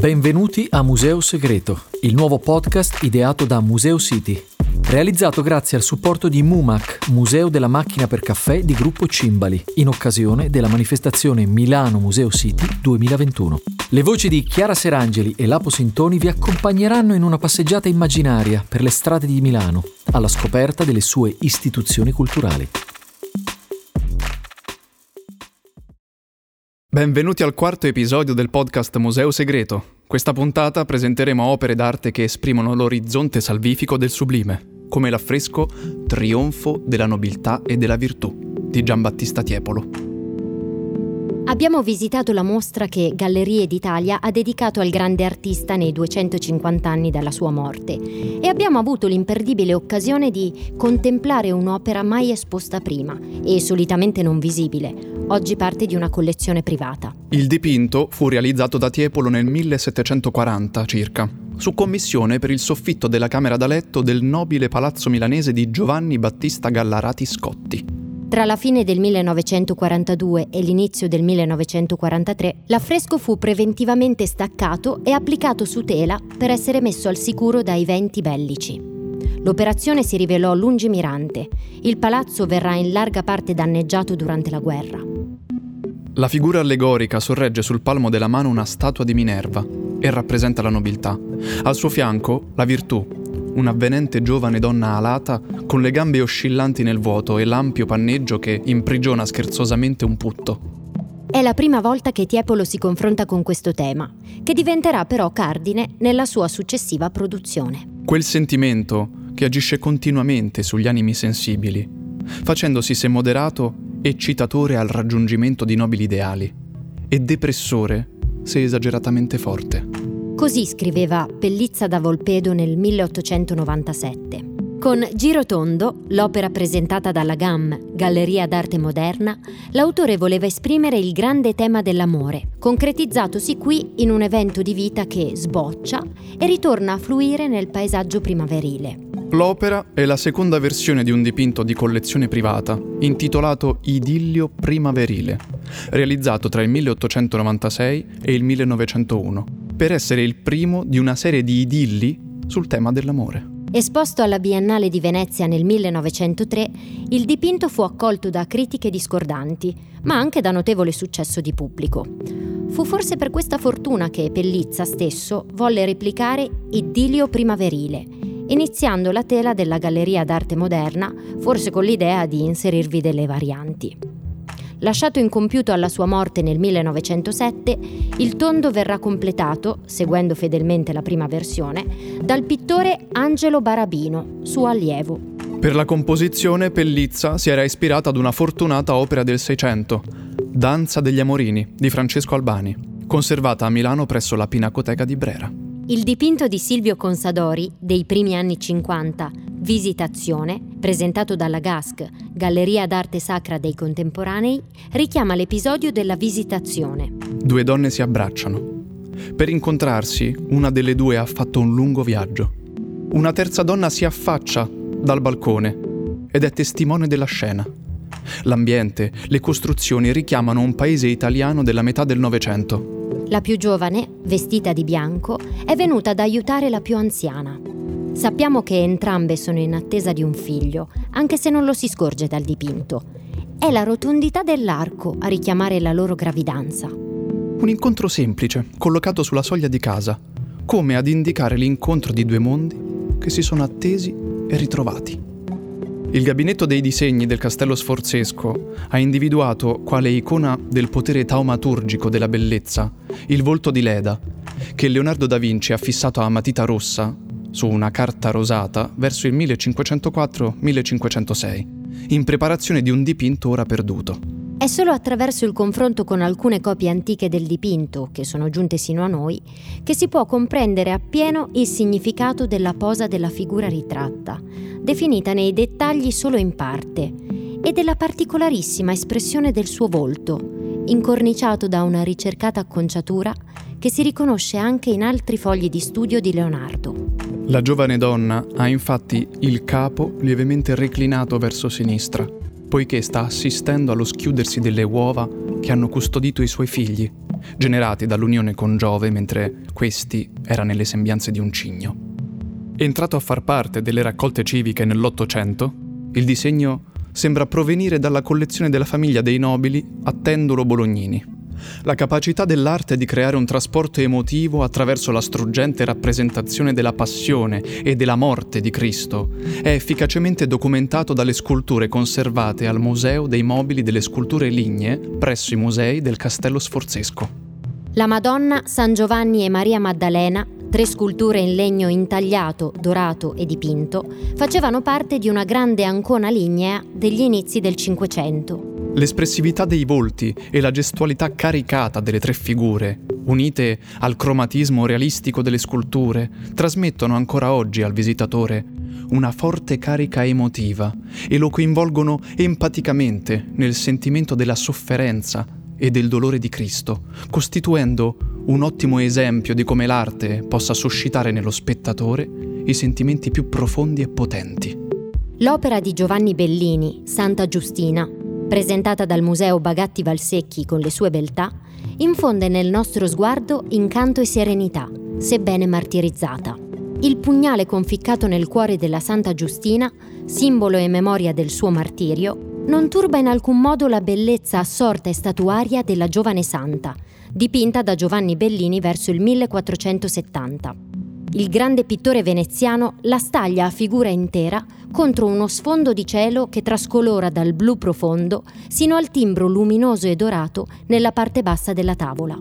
Benvenuti a Museo Segreto, il nuovo podcast ideato da Museo City, realizzato grazie al supporto di MUMAC, Museo della Macchina per Caffè di Gruppo Cimbali, in occasione della manifestazione Milano Museo City 2021. Le voci di Chiara Serangeli e Lapo Sintoni vi accompagneranno in una passeggiata immaginaria per le strade di Milano, alla scoperta delle sue istituzioni culturali. Benvenuti al quarto episodio del podcast Museo Segreto. Questa puntata presenteremo opere d'arte che esprimono l'orizzonte salvifico del sublime, come l'affresco Trionfo della nobiltà e della virtù di Giambattista Tiepolo. Abbiamo visitato la mostra che Gallerie d'Italia ha dedicato al grande artista nei 250 anni dalla sua morte e abbiamo avuto l'imperdibile occasione di contemplare un'opera mai esposta prima e solitamente non visibile, oggi parte di una collezione privata. Il dipinto fu realizzato da Tiepolo nel 1740 circa, su commissione per il soffitto della camera da letto del nobile palazzo milanese di Giovanni Battista Gallarati Scotti. Tra la fine del 1942 e l'inizio del 1943, l'affresco fu preventivamente staccato e applicato su tela per essere messo al sicuro dai venti bellici. L'operazione si rivelò lungimirante. Il palazzo verrà in larga parte danneggiato durante la guerra. La figura allegorica sorregge sul palmo della mano una statua di Minerva e rappresenta la nobiltà. Al suo fianco la virtù, un'avvenente giovane donna alata con le gambe oscillanti nel vuoto e l'ampio panneggio che imprigiona scherzosamente un putto. È la prima volta che Tiepolo si confronta con questo tema, che diventerà però cardine nella sua successiva produzione. Quel sentimento che agisce continuamente sugli animi sensibili, facendosi se moderato eccitatore al raggiungimento di nobili ideali e depressore se esageratamente forte. Così scriveva Pellizza da Volpedo nel 1897. Con Girotondo, l'opera presentata dalla GAM, Galleria d'arte moderna, l'autore voleva esprimere il grande tema dell'amore, concretizzatosi qui in un evento di vita che sboccia e ritorna a fluire nel paesaggio primaverile. L'opera è la seconda versione di un dipinto di collezione privata, intitolato Idillio primaverile, realizzato tra il 1896 e il 1901 per essere il primo di una serie di idilli sul tema dell'amore. Esposto alla Biennale di Venezia nel 1903, il dipinto fu accolto da critiche discordanti, ma anche da notevole successo di pubblico. Fu forse per questa fortuna che Pellizza stesso volle replicare Idilio primaverile, iniziando la tela della Galleria d'arte moderna, forse con l'idea di inserirvi delle varianti. Lasciato incompiuto alla sua morte nel 1907, il tondo verrà completato, seguendo fedelmente la prima versione, dal pittore Angelo Barabino, suo allievo. Per la composizione Pellizza si era ispirata ad una fortunata opera del Seicento, Danza degli Amorini, di Francesco Albani, conservata a Milano presso la Pinacoteca di Brera. Il dipinto di Silvio Consadori dei primi anni 50, Visitazione, presentato dalla GASC, Galleria d'arte sacra dei contemporanei, richiama l'episodio della visitazione. Due donne si abbracciano. Per incontrarsi, una delle due ha fatto un lungo viaggio. Una terza donna si affaccia dal balcone ed è testimone della scena. L'ambiente, le costruzioni richiamano un paese italiano della metà del Novecento. La più giovane, vestita di bianco, è venuta ad aiutare la più anziana. Sappiamo che entrambe sono in attesa di un figlio, anche se non lo si scorge dal dipinto. È la rotondità dell'arco a richiamare la loro gravidanza. Un incontro semplice, collocato sulla soglia di casa, come ad indicare l'incontro di due mondi che si sono attesi e ritrovati. Il gabinetto dei disegni del castello sforzesco ha individuato quale icona del potere taumaturgico della bellezza il volto di Leda, che Leonardo da Vinci ha fissato a matita rossa su una carta rosata verso il 1504-1506, in preparazione di un dipinto ora perduto. È solo attraverso il confronto con alcune copie antiche del dipinto, che sono giunte sino a noi, che si può comprendere appieno il significato della posa della figura ritratta, definita nei dettagli solo in parte, e della particolarissima espressione del suo volto, incorniciato da una ricercata acconciatura che si riconosce anche in altri fogli di studio di Leonardo. La giovane donna ha infatti il capo lievemente reclinato verso sinistra, poiché sta assistendo allo schiudersi delle uova che hanno custodito i suoi figli, generati dall'unione con Giove mentre questi era nelle sembianze di un cigno. Entrato a far parte delle raccolte civiche nell'Ottocento, il disegno sembra provenire dalla collezione della famiglia dei nobili Attendolo Bolognini. La capacità dell'arte di creare un trasporto emotivo attraverso la struggente rappresentazione della passione e della morte di Cristo è efficacemente documentato dalle sculture conservate al Museo dei Mobili delle Sculture Lignee presso i musei del Castello Sforzesco. La Madonna, San Giovanni e Maria Maddalena, tre sculture in legno intagliato, dorato e dipinto, facevano parte di una grande ancona lignea degli inizi del Cinquecento. L'espressività dei volti e la gestualità caricata delle tre figure, unite al cromatismo realistico delle sculture, trasmettono ancora oggi al visitatore una forte carica emotiva e lo coinvolgono empaticamente nel sentimento della sofferenza e del dolore di Cristo, costituendo un ottimo esempio di come l'arte possa suscitare nello spettatore i sentimenti più profondi e potenti. L'opera di Giovanni Bellini, Santa Giustina, presentata dal Museo Bagatti Valsecchi con le sue beltà, infonde nel nostro sguardo incanto e serenità, sebbene martirizzata. Il pugnale conficcato nel cuore della Santa Giustina, simbolo e memoria del suo martirio, non turba in alcun modo la bellezza assorta e statuaria della giovane santa, dipinta da Giovanni Bellini verso il 1470 il grande pittore veneziano la staglia a figura intera contro uno sfondo di cielo che trascolora dal blu profondo sino al timbro luminoso e dorato nella parte bassa della tavola.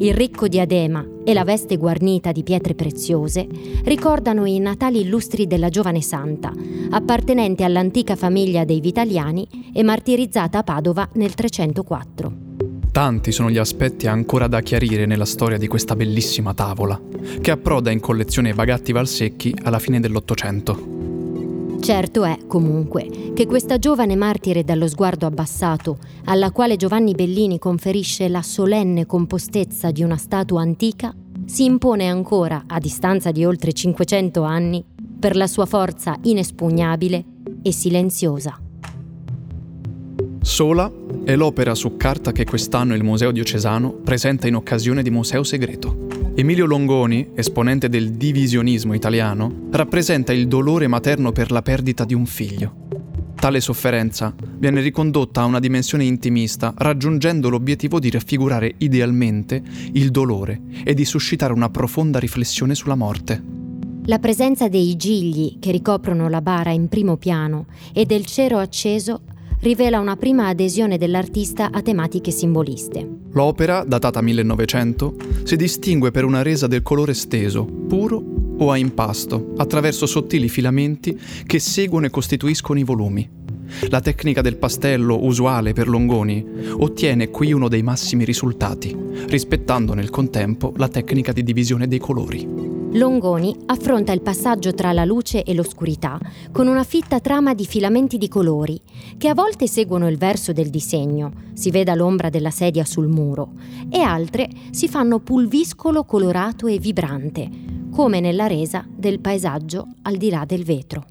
Il ricco diadema e la veste guarnita di pietre preziose ricordano i natali illustri della giovane santa, appartenente all'antica famiglia dei Vitaliani e martirizzata a Padova nel 304. Tanti sono gli aspetti ancora da chiarire nella storia di questa bellissima tavola, che approda in collezione Bagatti Valsecchi alla fine dell'Ottocento. Certo è, comunque, che questa giovane martire dallo sguardo abbassato, alla quale Giovanni Bellini conferisce la solenne compostezza di una statua antica, si impone ancora, a distanza di oltre 500 anni, per la sua forza inespugnabile e silenziosa. Sola è l'opera su carta che quest'anno il Museo Diocesano presenta in occasione di Museo Segreto. Emilio Longoni, esponente del divisionismo italiano, rappresenta il dolore materno per la perdita di un figlio. Tale sofferenza viene ricondotta a una dimensione intimista, raggiungendo l'obiettivo di raffigurare idealmente il dolore e di suscitare una profonda riflessione sulla morte. La presenza dei gigli che ricoprono la bara in primo piano e del cero acceso rivela una prima adesione dell'artista a tematiche simboliste. L'opera, datata 1900, si distingue per una resa del colore steso, puro o a impasto, attraverso sottili filamenti che seguono e costituiscono i volumi. La tecnica del pastello usuale per Longoni ottiene qui uno dei massimi risultati, rispettando nel contempo la tecnica di divisione dei colori. Longoni affronta il passaggio tra la luce e l'oscurità con una fitta trama di filamenti di colori, che a volte seguono il verso del disegno, si veda l'ombra della sedia sul muro, e altre si fanno pulviscolo colorato e vibrante, come nella resa del paesaggio al di là del vetro.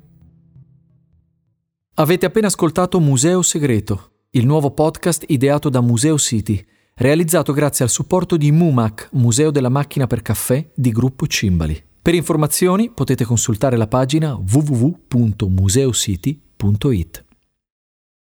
Avete appena ascoltato Museo Segreto, il nuovo podcast ideato da Museo City realizzato grazie al supporto di MUMAC, Museo della Macchina per Caffè di Gruppo Cimbali. Per informazioni potete consultare la pagina www.museocity.it.